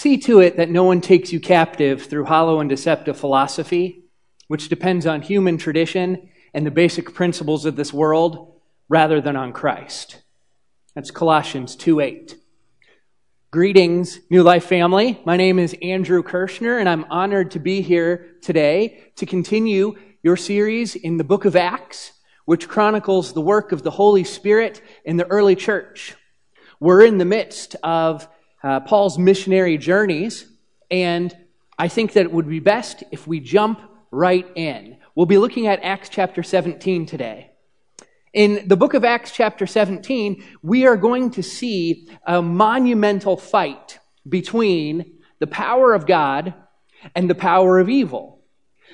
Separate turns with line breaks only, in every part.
See to it that no one takes you captive through hollow and deceptive philosophy, which depends on human tradition and the basic principles of this world rather than on Christ. That's Colossians 2 8. Greetings, New Life family. My name is Andrew Kirschner, and I'm honored to be here today to continue your series in the book of Acts, which chronicles the work of the Holy Spirit in the early church. We're in the midst of uh, Paul's missionary journeys, and I think that it would be best if we jump right in. We'll be looking at Acts chapter 17 today. In the book of Acts chapter 17, we are going to see a monumental fight between the power of God and the power of evil.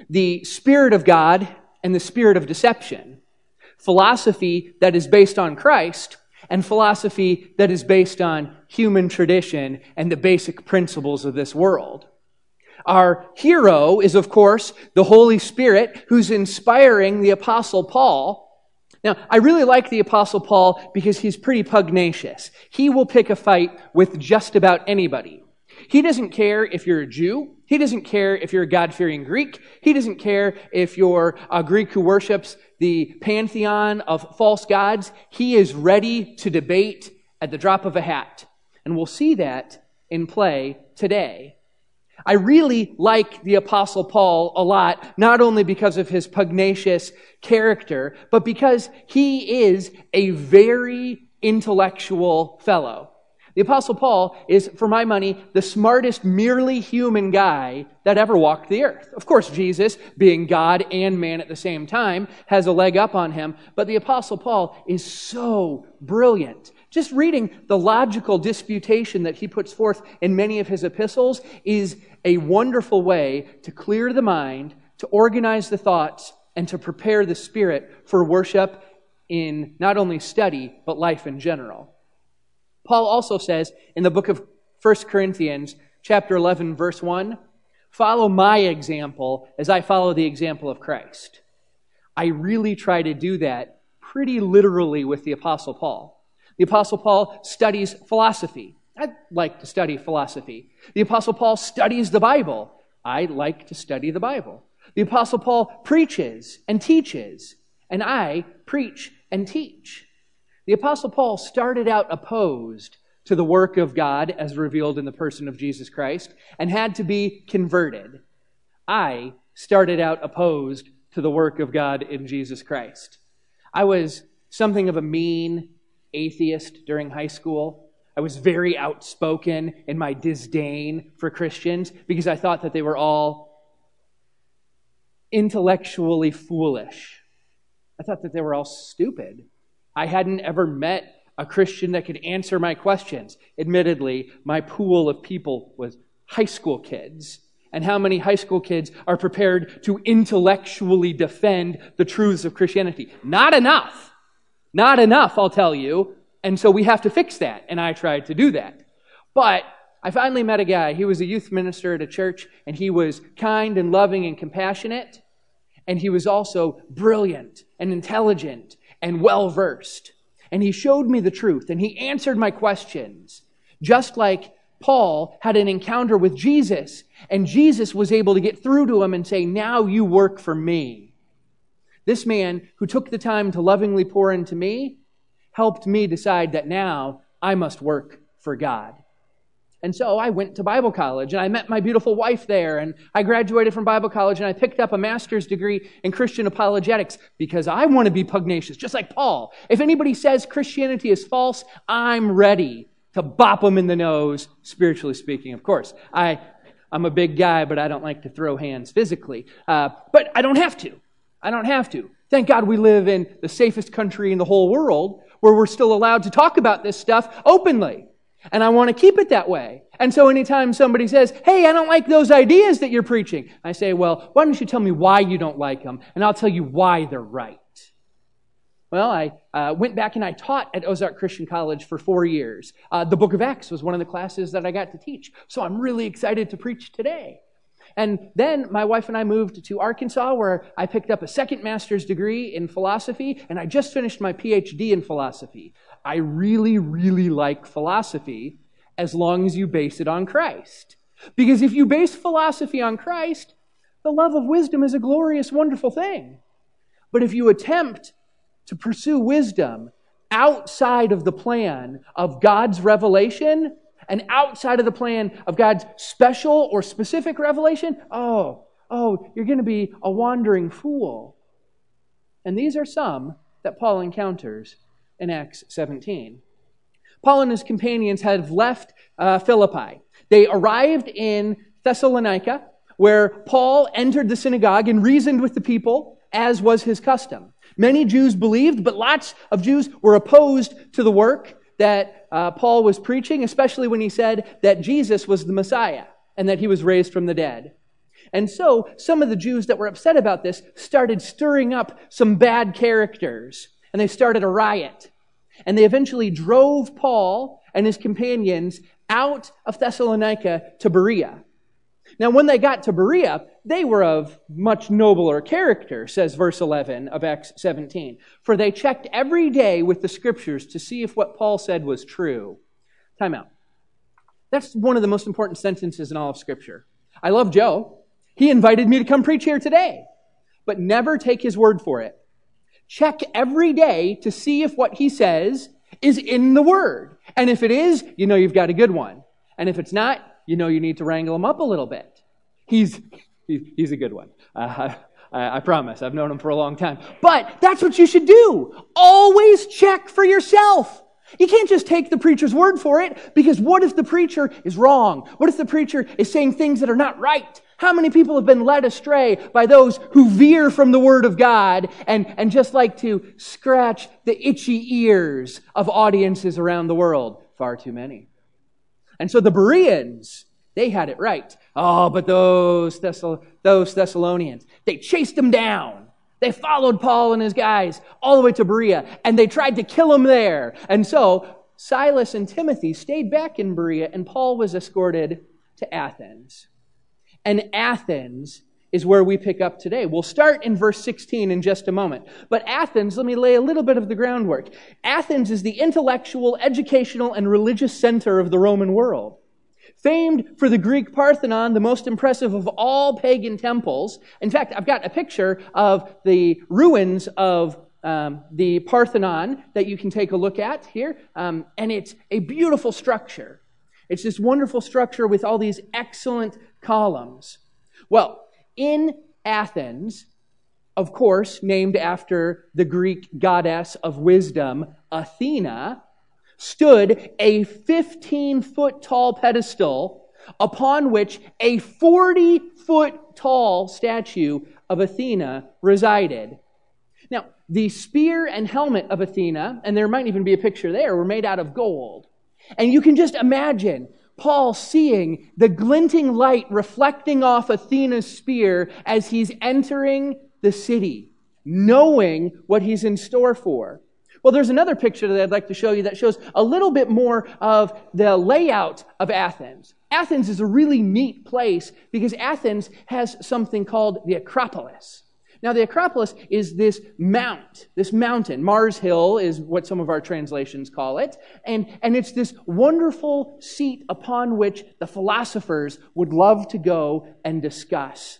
The Spirit of God and the Spirit of deception. Philosophy that is based on Christ and philosophy that is based on human tradition and the basic principles of this world. Our hero is, of course, the Holy Spirit who's inspiring the Apostle Paul. Now, I really like the Apostle Paul because he's pretty pugnacious. He will pick a fight with just about anybody. He doesn't care if you're a Jew. He doesn't care if you're a God fearing Greek. He doesn't care if you're a Greek who worships the pantheon of false gods. He is ready to debate at the drop of a hat. And we'll see that in play today. I really like the Apostle Paul a lot, not only because of his pugnacious character, but because he is a very intellectual fellow. The Apostle Paul is, for my money, the smartest merely human guy that ever walked the earth. Of course, Jesus, being God and man at the same time, has a leg up on him, but the Apostle Paul is so brilliant. Just reading the logical disputation that he puts forth in many of his epistles is a wonderful way to clear the mind, to organize the thoughts, and to prepare the spirit for worship in not only study, but life in general. Paul also says in the book of 1 Corinthians, chapter 11, verse 1, follow my example as I follow the example of Christ. I really try to do that pretty literally with the Apostle Paul. The Apostle Paul studies philosophy. I'd like to study philosophy. The Apostle Paul studies the Bible. I like to study the Bible. The Apostle Paul preaches and teaches, and I preach and teach. The Apostle Paul started out opposed to the work of God as revealed in the person of Jesus Christ and had to be converted. I started out opposed to the work of God in Jesus Christ. I was something of a mean atheist during high school. I was very outspoken in my disdain for Christians because I thought that they were all intellectually foolish. I thought that they were all stupid. I hadn't ever met a Christian that could answer my questions. Admittedly, my pool of people was high school kids. And how many high school kids are prepared to intellectually defend the truths of Christianity? Not enough. Not enough, I'll tell you. And so we have to fix that. And I tried to do that. But I finally met a guy. He was a youth minister at a church, and he was kind and loving and compassionate. And he was also brilliant and intelligent and well versed. And he showed me the truth and he answered my questions, just like Paul had an encounter with Jesus and Jesus was able to get through to him and say, Now you work for me. This man who took the time to lovingly pour into me helped me decide that now I must work for God. And so I went to Bible college and I met my beautiful wife there and I graduated from Bible college and I picked up a master's degree in Christian apologetics because I want to be pugnacious, just like Paul. If anybody says Christianity is false, I'm ready to bop them in the nose, spiritually speaking, of course. I, I'm a big guy, but I don't like to throw hands physically. Uh, but I don't have to. I don't have to. Thank God we live in the safest country in the whole world where we're still allowed to talk about this stuff openly. And I want to keep it that way. And so anytime somebody says, Hey, I don't like those ideas that you're preaching, I say, Well, why don't you tell me why you don't like them? And I'll tell you why they're right. Well, I uh, went back and I taught at Ozark Christian College for four years. Uh, the book of Acts was one of the classes that I got to teach. So I'm really excited to preach today. And then my wife and I moved to Arkansas where I picked up a second master's degree in philosophy and I just finished my PhD in philosophy. I really, really like philosophy. as long as you base it on Christ. Because if you base philosophy on Christ, the love of wisdom is a glorious, wonderful thing. But if you attempt to pursue wisdom outside of the plan of God's revelation and outside of the plan of God's special or specific revelation, oh, oh, you're going to be a wandering fool. And these are some that Paul encounters in Acts 17. Paul and his companions had left uh, Philippi. They arrived in Thessalonica, where Paul entered the synagogue and reasoned with the people, as was his custom. Many Jews believed, but lots of Jews were opposed to the work that uh, Paul was preaching, especially when he said that Jesus was the Messiah and that he was raised from the dead. And so some of the Jews that were upset about this started stirring up some bad characters, and they started a riot. And they eventually drove Paul and his companions out of Thessalonica to Berea. Now, when they got to Berea, they were of much nobler character, says verse 11 of Acts 17. For they checked every day with the scriptures to see if what Paul said was true. Time out. That's one of the most important sentences in all of Scripture. I love Joe. He invited me to come preach here today, but never take his word for it. Check every day to see if what he says is in the Word. And if it is, you know you've got a good one. And if it's not, you know you need to wrangle him up a little bit. He's, he's a good one. Uh, I, I promise. I've known him for a long time. But that's what you should do. Always check for yourself. You can't just take the preacher's word for it because what if the preacher is wrong? What if the preacher is saying things that are not right? How many people have been led astray by those who veer from the Word of God and, and just like to scratch the itchy ears of audiences around the world? Far too many. And so the Bereans, they had it right. Oh, but those, Thessal- those Thessalonians, they chased them down. They followed Paul and his guys all the way to Berea, and they tried to kill him there. And so Silas and Timothy stayed back in Berea, and Paul was escorted to Athens and Athens is where we pick up today. We'll start in verse 16 in just a moment. But Athens, let me lay a little bit of the groundwork. Athens is the intellectual, educational, and religious center of the Roman world. Famed for the Greek Parthenon, the most impressive of all pagan temples. In fact, I've got a picture of the ruins of um, the Parthenon that you can take a look at here. Um, and it's a beautiful structure. It's this wonderful structure with all these excellent columns. Well, in Athens, of course, named after the Greek goddess of wisdom, Athena, stood a 15 foot tall pedestal upon which a 40 foot tall statue of Athena resided. Now, the spear and helmet of Athena, and there might even be a picture there, were made out of gold. And you can just imagine Paul seeing the glinting light reflecting off Athena's spear as he's entering the city, knowing what he's in store for. Well, there's another picture that I'd like to show you that shows a little bit more of the layout of Athens. Athens is a really neat place because Athens has something called the Acropolis. Now, the Acropolis is this mount, this mountain. Mars Hill is what some of our translations call it. And, and it's this wonderful seat upon which the philosophers would love to go and discuss.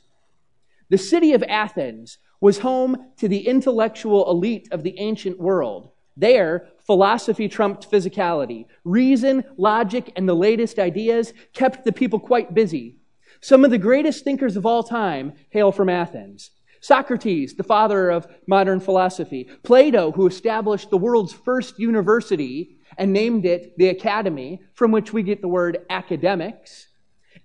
The city of Athens was home to the intellectual elite of the ancient world. There, philosophy trumped physicality. Reason, logic, and the latest ideas kept the people quite busy. Some of the greatest thinkers of all time hail from Athens. Socrates, the father of modern philosophy. Plato, who established the world's first university and named it the Academy, from which we get the word academics.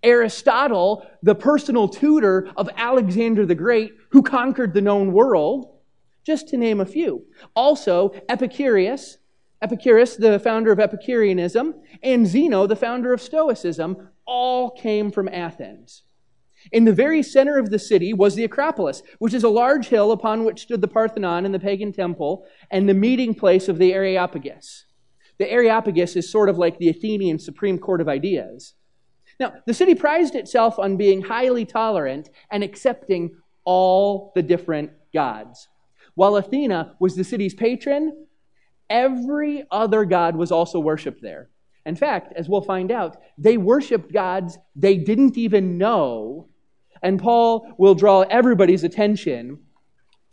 Aristotle, the personal tutor of Alexander the Great, who conquered the known world, just to name a few. Also, Epicurus, Epicurus, the founder of Epicureanism, and Zeno, the founder of Stoicism, all came from Athens. In the very center of the city was the Acropolis, which is a large hill upon which stood the Parthenon and the pagan temple and the meeting place of the Areopagus. The Areopagus is sort of like the Athenian Supreme Court of Ideas. Now, the city prized itself on being highly tolerant and accepting all the different gods. While Athena was the city's patron, every other god was also worshipped there. In fact, as we'll find out, they worshiped gods they didn't even know. And Paul will draw everybody's attention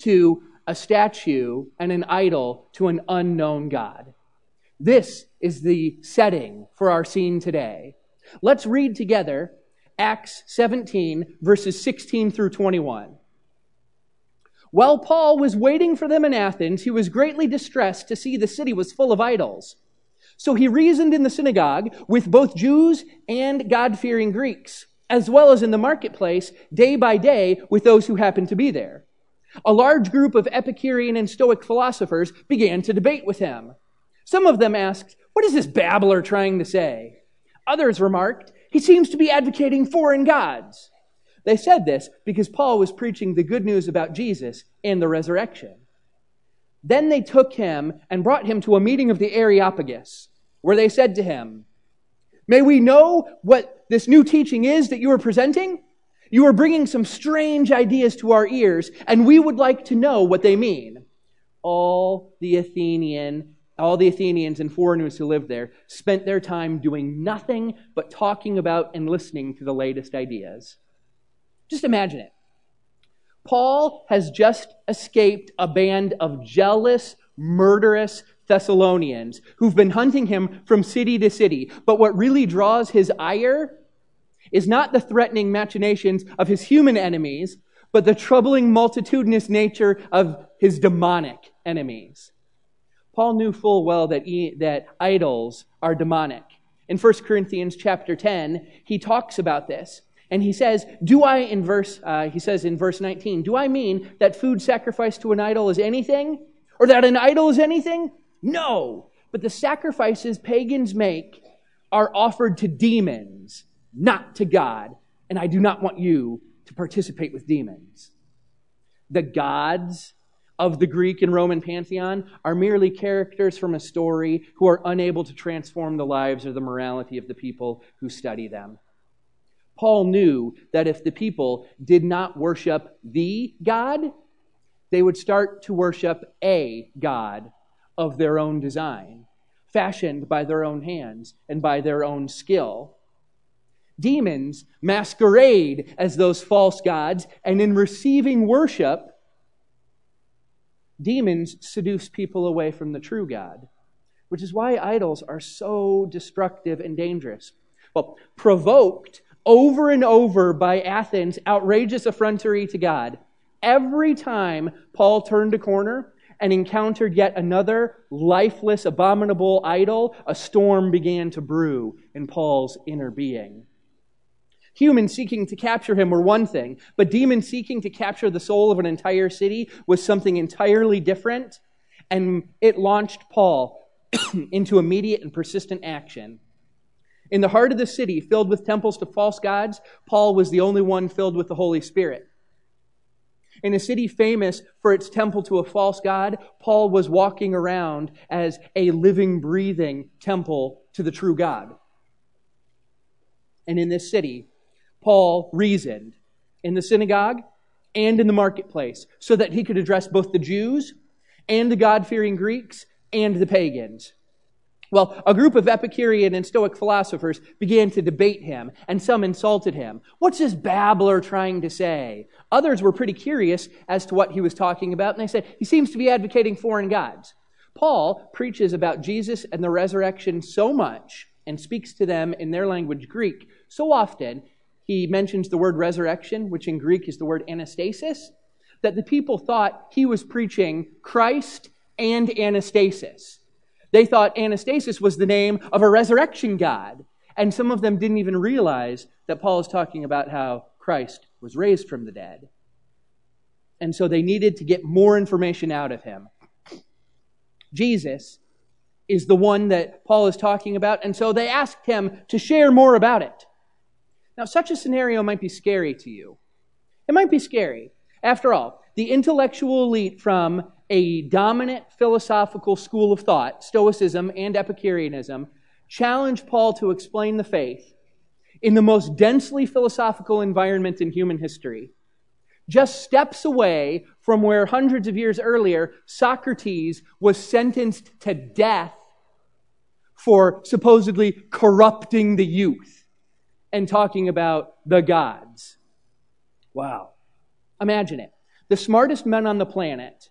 to a statue and an idol to an unknown God. This is the setting for our scene today. Let's read together Acts 17, verses 16 through 21. While Paul was waiting for them in Athens, he was greatly distressed to see the city was full of idols. So he reasoned in the synagogue with both Jews and God fearing Greeks, as well as in the marketplace day by day with those who happened to be there. A large group of Epicurean and Stoic philosophers began to debate with him. Some of them asked, What is this babbler trying to say? Others remarked, He seems to be advocating foreign gods. They said this because Paul was preaching the good news about Jesus and the resurrection. Then they took him and brought him to a meeting of the Areopagus, where they said to him, May we know what this new teaching is that you are presenting? You are bringing some strange ideas to our ears, and we would like to know what they mean. All the Athenian, all the Athenians and foreigners who lived there spent their time doing nothing but talking about and listening to the latest ideas. Just imagine it. Paul has just escaped a band of jealous, murderous Thessalonians who've been hunting him from city to city. But what really draws his ire is not the threatening machinations of his human enemies, but the troubling multitudinous nature of his demonic enemies. Paul knew full well that, that idols are demonic. In 1 Corinthians chapter 10, he talks about this. And he says, do I, in verse, uh, he says in verse 19, do I mean that food sacrificed to an idol is anything? Or that an idol is anything? No. But the sacrifices pagans make are offered to demons, not to God. And I do not want you to participate with demons. The gods of the Greek and Roman pantheon are merely characters from a story who are unable to transform the lives or the morality of the people who study them. Paul knew that if the people did not worship the God, they would start to worship a God of their own design, fashioned by their own hands and by their own skill. Demons masquerade as those false gods, and in receiving worship, demons seduce people away from the true God, which is why idols are so destructive and dangerous. Well, provoked over and over by Athens' outrageous effrontery to God. Every time Paul turned a corner and encountered yet another lifeless, abominable idol, a storm began to brew in Paul's inner being. Humans seeking to capture him were one thing, but demons seeking to capture the soul of an entire city was something entirely different, and it launched Paul into immediate and persistent action. In the heart of the city, filled with temples to false gods, Paul was the only one filled with the Holy Spirit. In a city famous for its temple to a false god, Paul was walking around as a living, breathing temple to the true God. And in this city, Paul reasoned in the synagogue and in the marketplace so that he could address both the Jews and the God fearing Greeks and the pagans. Well, a group of Epicurean and Stoic philosophers began to debate him, and some insulted him. What's this babbler trying to say? Others were pretty curious as to what he was talking about, and they said, he seems to be advocating foreign gods. Paul preaches about Jesus and the resurrection so much and speaks to them in their language, Greek, so often. He mentions the word resurrection, which in Greek is the word anastasis, that the people thought he was preaching Christ and anastasis. They thought Anastasis was the name of a resurrection God. And some of them didn't even realize that Paul is talking about how Christ was raised from the dead. And so they needed to get more information out of him. Jesus is the one that Paul is talking about, and so they asked him to share more about it. Now, such a scenario might be scary to you. It might be scary. After all, the intellectual elite from a dominant philosophical school of thought, Stoicism and Epicureanism, challenge Paul to explain the faith in the most densely philosophical environment in human history, just steps away from where hundreds of years earlier Socrates was sentenced to death for supposedly corrupting the youth and talking about the gods. Wow. Imagine it. The smartest men on the planet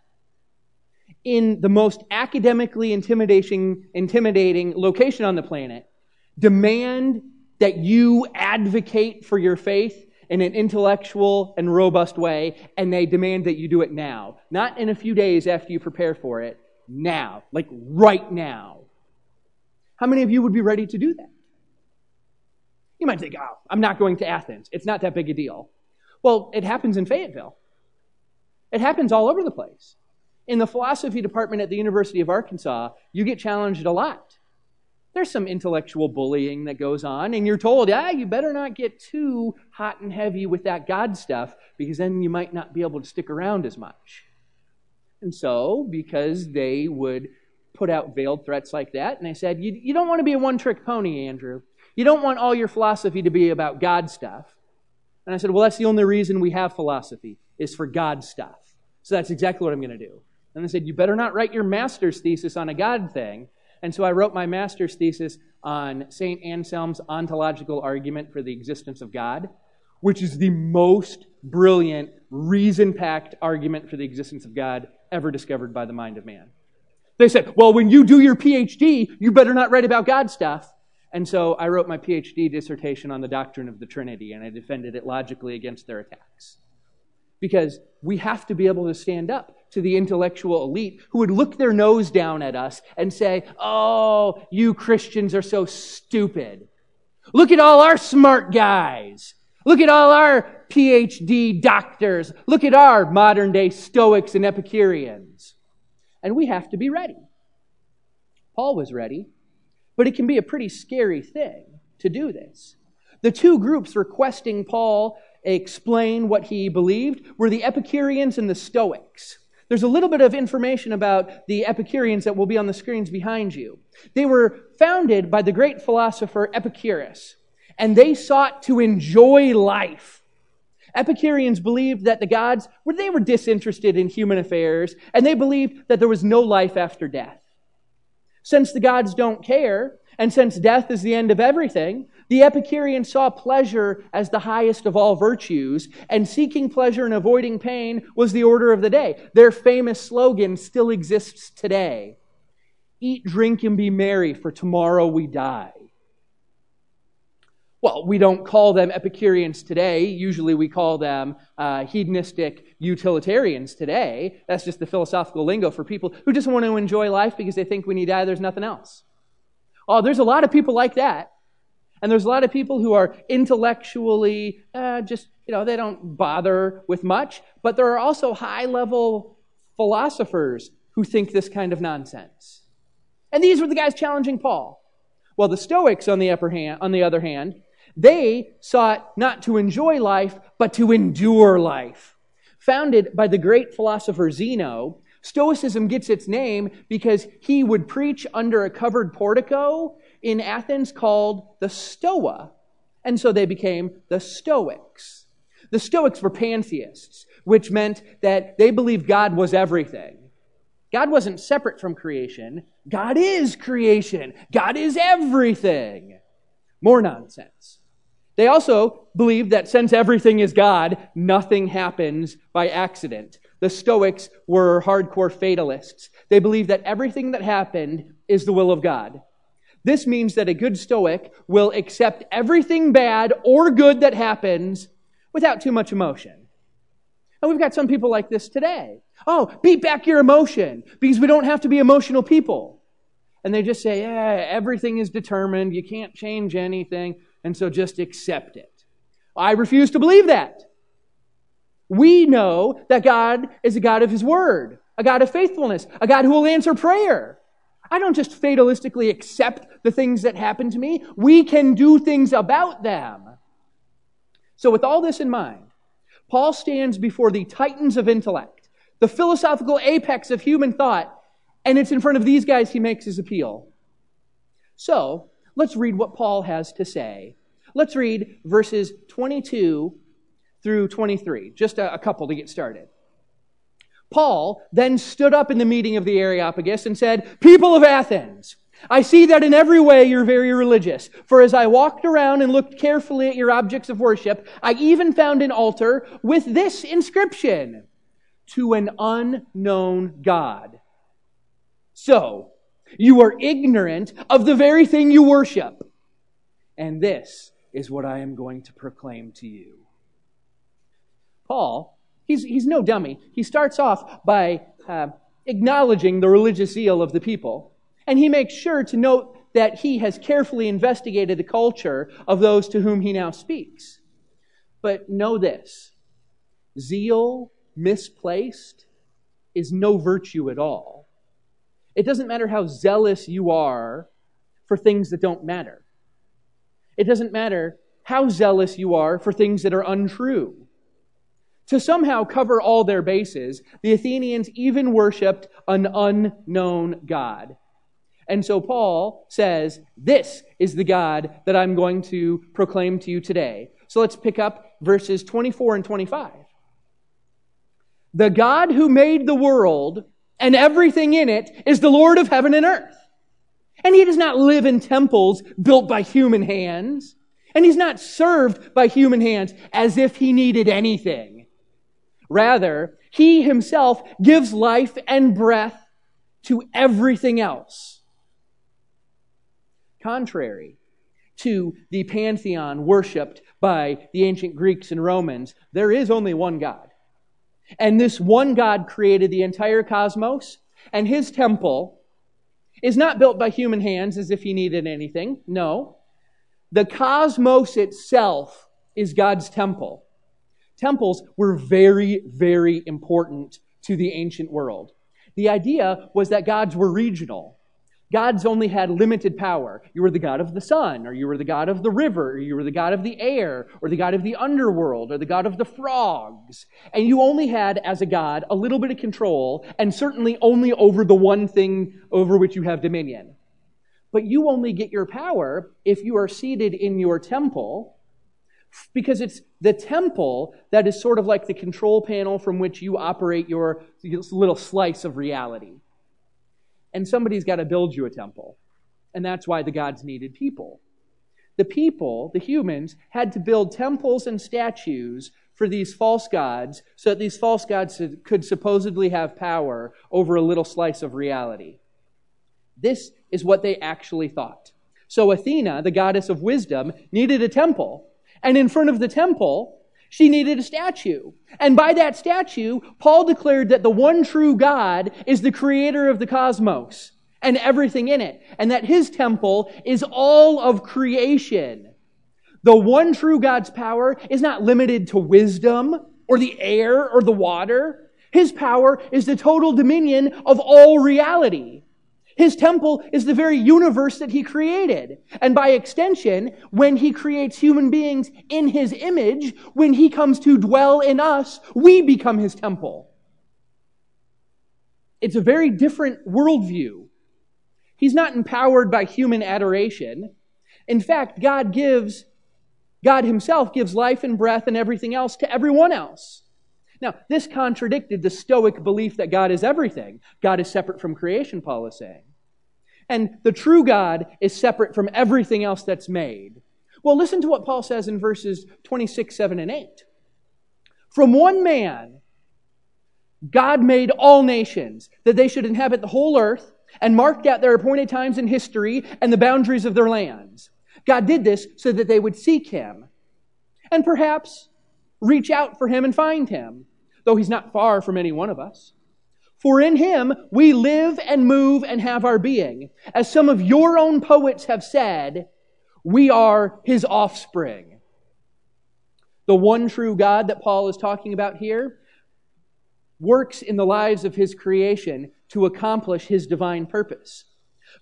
in the most academically intimidating, intimidating location on the planet demand that you advocate for your faith in an intellectual and robust way, and they demand that you do it now. Not in a few days after you prepare for it, now. Like right now. How many of you would be ready to do that? You might think, oh, I'm not going to Athens. It's not that big a deal. Well, it happens in Fayetteville. It happens all over the place. In the philosophy department at the University of Arkansas, you get challenged a lot there's some intellectual bullying that goes on, and you're told, ah, you better not get too hot and heavy with that God stuff, because then you might not be able to stick around as much. And so, because they would put out veiled threats like that, and they said, you, you don't want to be a one trick pony, Andrew. You don't want all your philosophy to be about God stuff. And I said, well, that's the only reason we have philosophy, is for God stuff. So that's exactly what I'm going to do. And they said, you better not write your master's thesis on a God thing and so I wrote my master's thesis on St. Anselm's ontological argument for the existence of God, which is the most brilliant, reason packed argument for the existence of God ever discovered by the mind of man. They said, well, when you do your PhD, you better not write about God stuff. And so I wrote my PhD dissertation on the doctrine of the Trinity, and I defended it logically against their attacks. Because we have to be able to stand up to the intellectual elite who would look their nose down at us and say, Oh, you Christians are so stupid. Look at all our smart guys. Look at all our PhD doctors. Look at our modern day Stoics and Epicureans. And we have to be ready. Paul was ready, but it can be a pretty scary thing to do this. The two groups requesting Paul explain what he believed were the Epicureans and the Stoics. There's a little bit of information about the Epicureans that will be on the screens behind you. They were founded by the great philosopher Epicurus, and they sought to enjoy life. Epicureans believed that the gods were they were disinterested in human affairs, and they believed that there was no life after death. Since the gods don't care, and since death is the end of everything, the Epicurean saw pleasure as the highest of all virtues, and seeking pleasure and avoiding pain was the order of the day. Their famous slogan still exists today Eat, drink, and be merry, for tomorrow we die. Well, we don't call them Epicureans today. Usually we call them uh, hedonistic utilitarians today. That's just the philosophical lingo for people who just want to enjoy life because they think when you die, there's nothing else. Oh, there's a lot of people like that. And there's a lot of people who are intellectually uh, just, you know, they don't bother with much. But there are also high level philosophers who think this kind of nonsense. And these were the guys challenging Paul. Well, the Stoics, on the, upper hand, on the other hand, they sought not to enjoy life, but to endure life. Founded by the great philosopher Zeno, Stoicism gets its name because he would preach under a covered portico in Athens called the Stoa. And so they became the Stoics. The Stoics were pantheists, which meant that they believed God was everything. God wasn't separate from creation. God is creation. God is everything. More nonsense. They also believed that since everything is God, nothing happens by accident. The Stoics were hardcore fatalists. They believed that everything that happened is the will of God. This means that a good Stoic will accept everything bad or good that happens without too much emotion. And we've got some people like this today. Oh, beat back your emotion because we don't have to be emotional people. And they just say, yeah, everything is determined. You can't change anything. And so just accept it. I refuse to believe that. We know that God is a God of His Word, a God of faithfulness, a God who will answer prayer. I don't just fatalistically accept the things that happen to me. We can do things about them. So, with all this in mind, Paul stands before the titans of intellect, the philosophical apex of human thought, and it's in front of these guys he makes his appeal. So, let's read what Paul has to say. Let's read verses 22 through 23, just a, a couple to get started. Paul then stood up in the meeting of the Areopagus and said, People of Athens, I see that in every way you're very religious. For as I walked around and looked carefully at your objects of worship, I even found an altar with this inscription to an unknown God. So, you are ignorant of the very thing you worship. And this is what I am going to proclaim to you. Paul, he's, he's no dummy. He starts off by uh, acknowledging the religious zeal of the people. And he makes sure to note that he has carefully investigated the culture of those to whom he now speaks. But know this zeal misplaced is no virtue at all. It doesn't matter how zealous you are for things that don't matter. It doesn't matter how zealous you are for things that are untrue. To somehow cover all their bases, the Athenians even worshiped an unknown God. And so Paul says, This is the God that I'm going to proclaim to you today. So let's pick up verses 24 and 25. The God who made the world and everything in it is the Lord of heaven and earth. And he does not live in temples built by human hands. And he's not served by human hands as if he needed anything. Rather, he himself gives life and breath to everything else contrary to the pantheon worshiped by the ancient Greeks and Romans, there is only one God. And this one God created the entire cosmos, and his temple is not built by human hands as if he needed anything. No. The cosmos itself is God's temple. Temples were very, very important to the ancient world. The idea was that gods were regional. Gods only had limited power. You were the God of the sun, or you were the God of the river, or you were the God of the air, or the God of the underworld, or the God of the frogs. And you only had, as a God, a little bit of control, and certainly only over the one thing over which you have dominion. But you only get your power if you are seated in your temple, because it's the temple that is sort of like the control panel from which you operate your little slice of reality and somebody's got to build you a temple. And that's why the gods needed people. The people, the humans, had to build temples and statues for these false gods so that these false gods could supposedly have power over a little slice of reality. This is what they actually thought. So Athena, the goddess of wisdom, needed a temple. And in front of the temple, she needed a statue. And by that statue, Paul declared that the one true God is the creator of the cosmos and everything in it, and that his temple is all of creation. The one true God's power is not limited to wisdom or the air or the water. His power is the total dominion of all reality. His temple is the very universe that he created. And by extension, when he creates human beings in his image, when he comes to dwell in us, we become his temple. It's a very different worldview. He's not empowered by human adoration. In fact, God gives, God himself gives life and breath and everything else to everyone else. Now, this contradicted the Stoic belief that God is everything. God is separate from creation, Paul is saying. And the true God is separate from everything else that's made. Well, listen to what Paul says in verses 26, 7, and 8. From one man, God made all nations, that they should inhabit the whole earth, and marked out their appointed times in history and the boundaries of their lands. God did this so that they would seek him, and perhaps reach out for him and find him, though he's not far from any one of us. For in him we live and move and have our being. As some of your own poets have said, we are his offspring. The one true God that Paul is talking about here works in the lives of his creation to accomplish his divine purpose.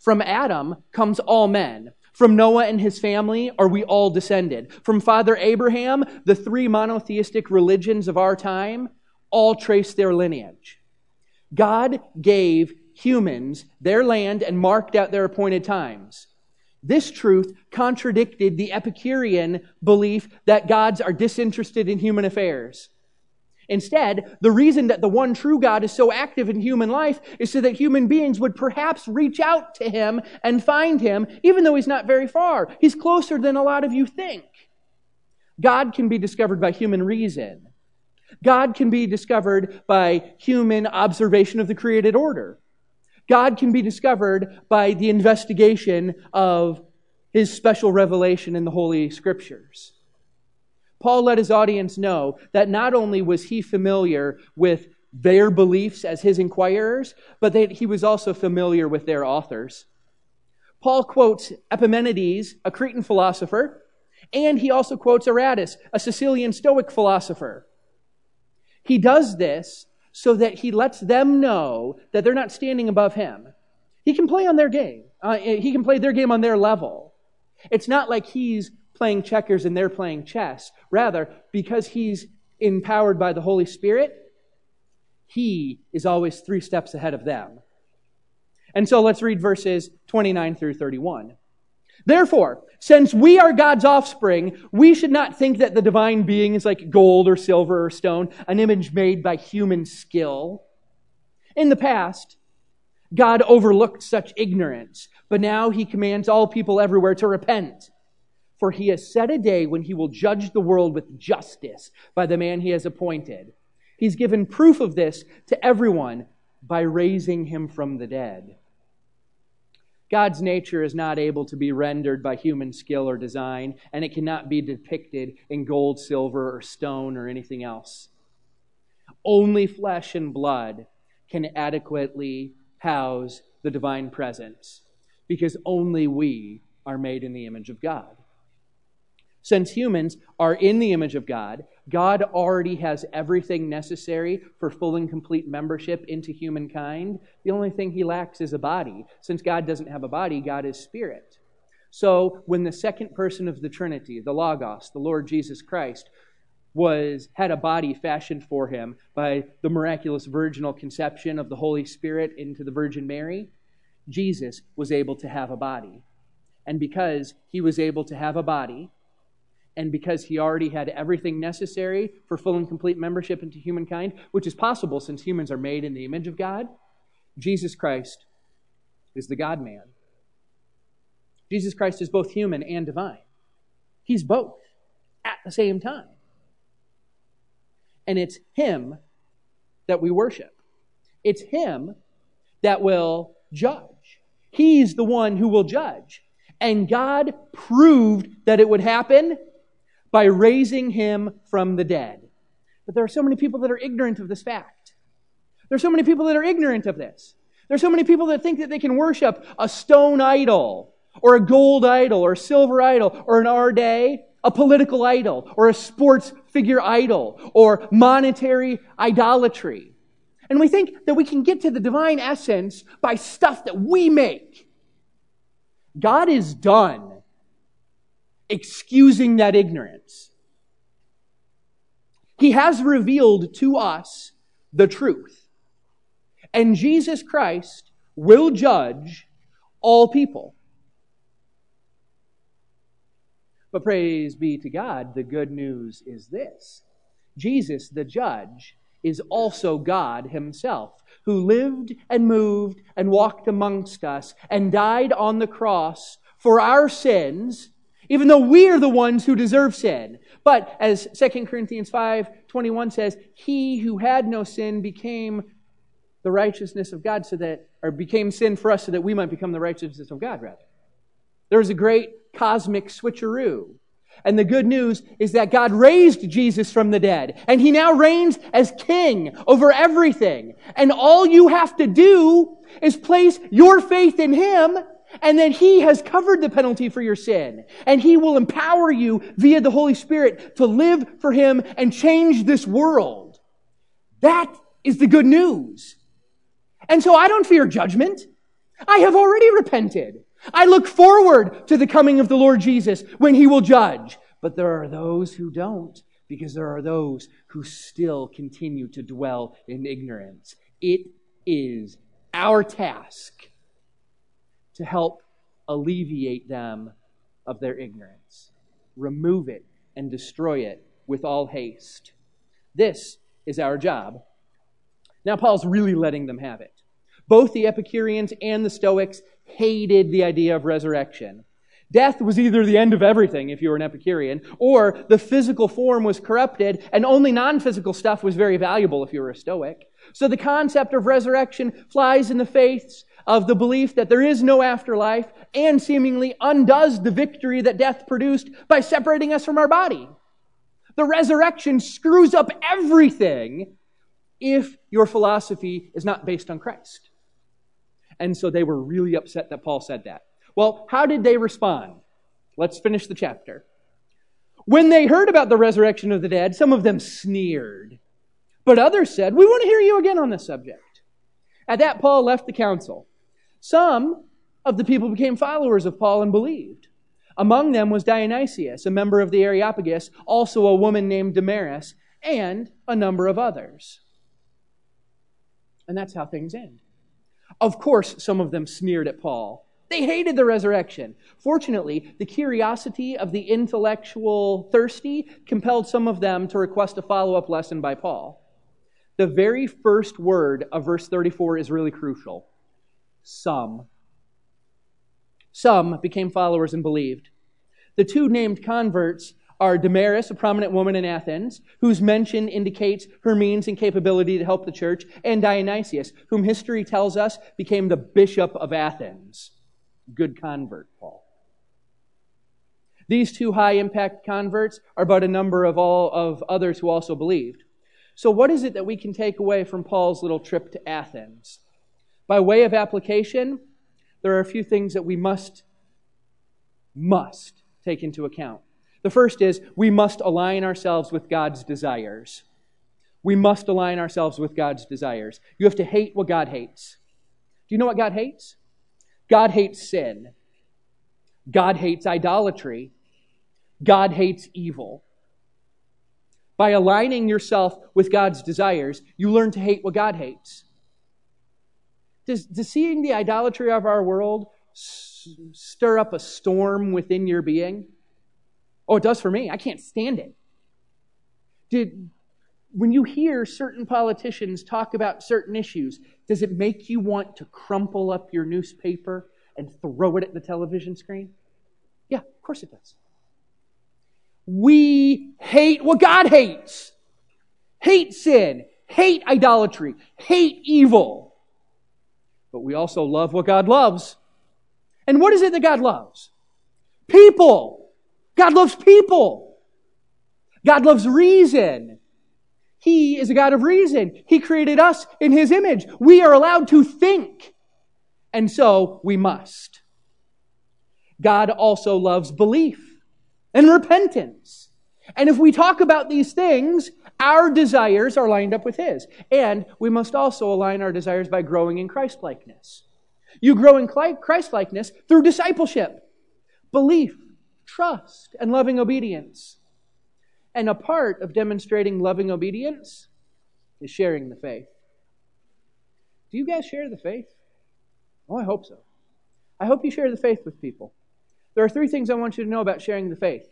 From Adam comes all men. From Noah and his family are we all descended. From Father Abraham, the three monotheistic religions of our time all trace their lineage. God gave humans their land and marked out their appointed times. This truth contradicted the Epicurean belief that gods are disinterested in human affairs. Instead, the reason that the one true God is so active in human life is so that human beings would perhaps reach out to him and find him, even though he's not very far. He's closer than a lot of you think. God can be discovered by human reason. God can be discovered by human observation of the created order. God can be discovered by the investigation of his special revelation in the Holy Scriptures. Paul let his audience know that not only was he familiar with their beliefs as his inquirers, but that he was also familiar with their authors. Paul quotes Epimenides, a Cretan philosopher, and he also quotes Aratus, a Sicilian Stoic philosopher. He does this so that he lets them know that they're not standing above him. He can play on their game. Uh, he can play their game on their level. It's not like he's playing checkers and they're playing chess. Rather, because he's empowered by the Holy Spirit, he is always three steps ahead of them. And so let's read verses 29 through 31. Therefore, since we are God's offspring, we should not think that the divine being is like gold or silver or stone, an image made by human skill. In the past, God overlooked such ignorance, but now he commands all people everywhere to repent. For he has set a day when he will judge the world with justice by the man he has appointed. He's given proof of this to everyone by raising him from the dead. God's nature is not able to be rendered by human skill or design, and it cannot be depicted in gold, silver, or stone or anything else. Only flesh and blood can adequately house the divine presence, because only we are made in the image of God. Since humans are in the image of God, God already has everything necessary for full and complete membership into humankind. The only thing he lacks is a body. Since God doesn't have a body, God is spirit. So when the second person of the Trinity, the Logos, the Lord Jesus Christ, was had a body fashioned for him by the miraculous virginal conception of the Holy Spirit into the Virgin Mary, Jesus was able to have a body. And because he was able to have a body, and because he already had everything necessary for full and complete membership into humankind, which is possible since humans are made in the image of God, Jesus Christ is the God man. Jesus Christ is both human and divine. He's both at the same time. And it's him that we worship. It's him that will judge. He's the one who will judge. And God proved that it would happen by raising him from the dead. But there are so many people that are ignorant of this fact. There are so many people that are ignorant of this. There are so many people that think that they can worship a stone idol, or a gold idol, or a silver idol, or in our day, a political idol, or a sports figure idol, or monetary idolatry. And we think that we can get to the divine essence by stuff that we make. God is done excusing that ignorance. He has revealed to us the truth. And Jesus Christ will judge all people. But praise be to God, the good news is this Jesus, the judge, is also God Himself, who lived and moved and walked amongst us and died on the cross for our sins even though we are the ones who deserve sin. But as 2 Corinthians 5 21 says, he who had no sin became the righteousness of God so that, or became sin for us so that we might become the righteousness of God, rather. There was a great cosmic switcheroo. And the good news is that God raised Jesus from the dead, and he now reigns as king over everything. And all you have to do is place your faith in him and then He has covered the penalty for your sin. And He will empower you via the Holy Spirit to live for Him and change this world. That is the good news. And so I don't fear judgment. I have already repented. I look forward to the coming of the Lord Jesus when He will judge. But there are those who don't because there are those who still continue to dwell in ignorance. It is our task to help alleviate them of their ignorance. Remove it and destroy it with all haste. This is our job. Now, Paul's really letting them have it. Both the Epicureans and the Stoics hated the idea of resurrection. Death was either the end of everything if you were an Epicurean, or the physical form was corrupted, and only non physical stuff was very valuable if you were a Stoic. So the concept of resurrection flies in the face of the belief that there is no afterlife and seemingly undoes the victory that death produced by separating us from our body. The resurrection screws up everything if your philosophy is not based on Christ. And so they were really upset that Paul said that. Well, how did they respond? Let's finish the chapter. When they heard about the resurrection of the dead, some of them sneered. But others said, We want to hear you again on this subject. At that, Paul left the council. Some of the people became followers of Paul and believed. Among them was Dionysius, a member of the Areopagus, also a woman named Damaris, and a number of others. And that's how things end. Of course, some of them sneered at Paul. They hated the resurrection. Fortunately, the curiosity of the intellectual thirsty compelled some of them to request a follow up lesson by Paul. The very first word of verse 34 is really crucial. Some. Some became followers and believed. The two named converts are Damaris, a prominent woman in Athens, whose mention indicates her means and capability to help the church, and Dionysius, whom history tells us became the bishop of Athens. Good convert, Paul. These two high impact converts are but a number of all of others who also believed. So, what is it that we can take away from Paul's little trip to Athens? By way of application, there are a few things that we must, must take into account. The first is we must align ourselves with God's desires. We must align ourselves with God's desires. You have to hate what God hates. Do you know what God hates? God hates sin. God hates idolatry. God hates evil. By aligning yourself with God's desires, you learn to hate what God hates. Does, does seeing the idolatry of our world s- stir up a storm within your being? Oh, it does for me. I can't stand it. Did, when you hear certain politicians talk about certain issues, does it make you want to crumple up your newspaper and throw it at the television screen? Yeah, of course it does. We hate what God hates. Hate sin, hate idolatry, hate evil. But we also love what God loves. And what is it that God loves? People. God loves people. God loves reason. He is a God of reason. He created us in His image. We are allowed to think. And so we must. God also loves belief and repentance. And if we talk about these things, our desires are lined up with His. And we must also align our desires by growing in Christlikeness. You grow in Christlikeness through discipleship, belief, trust, and loving obedience. And a part of demonstrating loving obedience is sharing the faith. Do you guys share the faith? Oh, I hope so. I hope you share the faith with people. There are three things I want you to know about sharing the faith.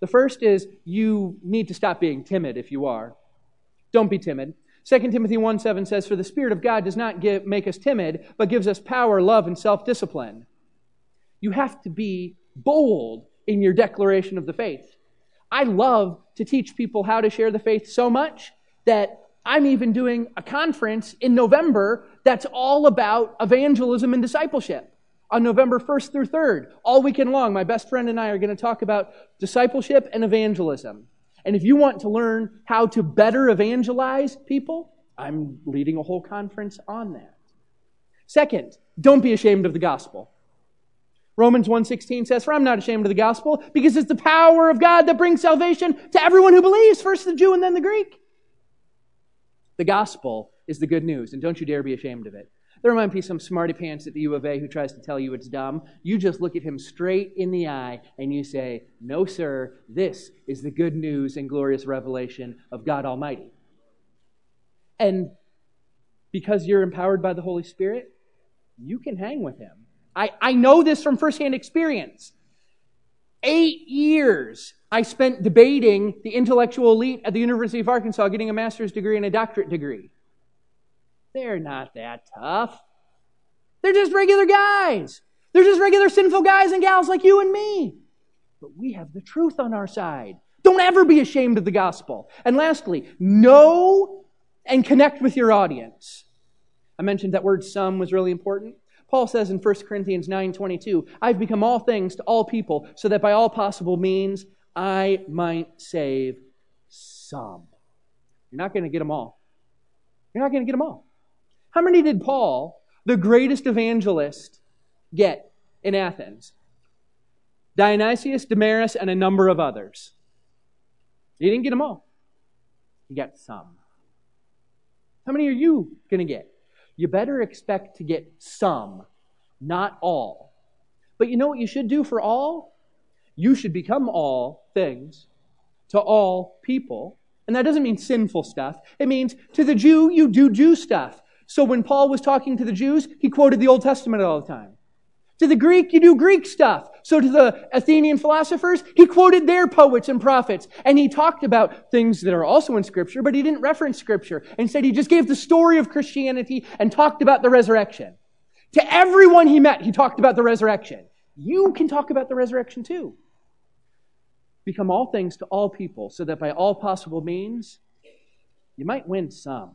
The first is you need to stop being timid if you are. Don't be timid. 2 Timothy 1 7 says, For the Spirit of God does not give, make us timid, but gives us power, love, and self discipline. You have to be bold in your declaration of the faith. I love to teach people how to share the faith so much that I'm even doing a conference in November that's all about evangelism and discipleship on November 1st through 3rd. All weekend long, my best friend and I are going to talk about discipleship and evangelism. And if you want to learn how to better evangelize people, I'm leading a whole conference on that. Second, don't be ashamed of the gospel. Romans 1:16 says, "For I'm not ashamed of the gospel, because it's the power of God that brings salvation to everyone who believes, first the Jew and then the Greek." The gospel is the good news, and don't you dare be ashamed of it. There might be some smarty pants at the U of A who tries to tell you it's dumb. You just look at him straight in the eye and you say, No, sir, this is the good news and glorious revelation of God Almighty. And because you're empowered by the Holy Spirit, you can hang with him. I, I know this from firsthand experience. eight years I spent debating the intellectual elite at the University of Arkansas, getting a master's degree and a doctorate degree. They're not that tough. They're just regular guys. They're just regular sinful guys and gals like you and me. But we have the truth on our side. Don't ever be ashamed of the gospel. And lastly, know and connect with your audience. I mentioned that word some was really important. Paul says in 1 Corinthians 9:22, I've become all things to all people so that by all possible means I might save some. You're not going to get them all. You're not going to get them all. How many did Paul, the greatest evangelist, get in Athens? Dionysius, Damaris, and a number of others. He didn't get them all. He got some. How many are you going to get? You better expect to get some, not all. But you know what you should do for all? You should become all things to all people. And that doesn't mean sinful stuff. It means to the Jew, you do Jew stuff. So when Paul was talking to the Jews, he quoted the Old Testament all the time. To the Greek, you do Greek stuff. So to the Athenian philosophers, he quoted their poets and prophets. And he talked about things that are also in Scripture, but he didn't reference Scripture. Instead, he just gave the story of Christianity and talked about the resurrection. To everyone he met, he talked about the resurrection. You can talk about the resurrection too. Become all things to all people, so that by all possible means, you might win some.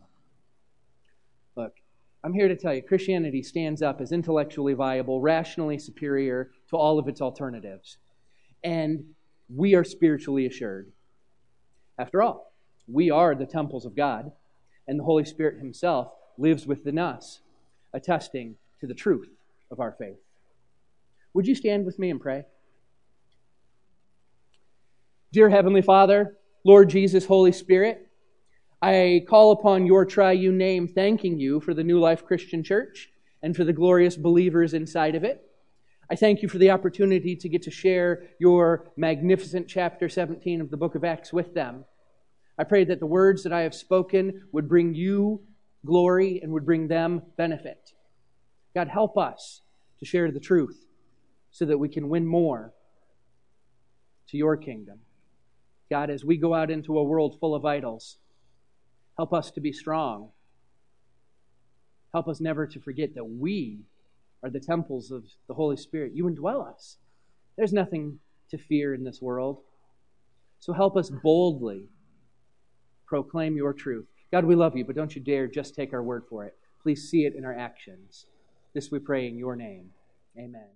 I'm here to tell you Christianity stands up as intellectually viable, rationally superior to all of its alternatives. And we are spiritually assured. After all, we are the temples of God, and the Holy Spirit Himself lives within us, attesting to the truth of our faith. Would you stand with me and pray? Dear Heavenly Father, Lord Jesus, Holy Spirit, I call upon your triune name, thanking you for the New Life Christian Church and for the glorious believers inside of it. I thank you for the opportunity to get to share your magnificent chapter 17 of the book of Acts with them. I pray that the words that I have spoken would bring you glory and would bring them benefit. God, help us to share the truth so that we can win more to your kingdom. God, as we go out into a world full of idols, Help us to be strong. Help us never to forget that we are the temples of the Holy Spirit. You indwell us. There's nothing to fear in this world. So help us boldly proclaim your truth. God, we love you, but don't you dare just take our word for it. Please see it in our actions. This we pray in your name. Amen.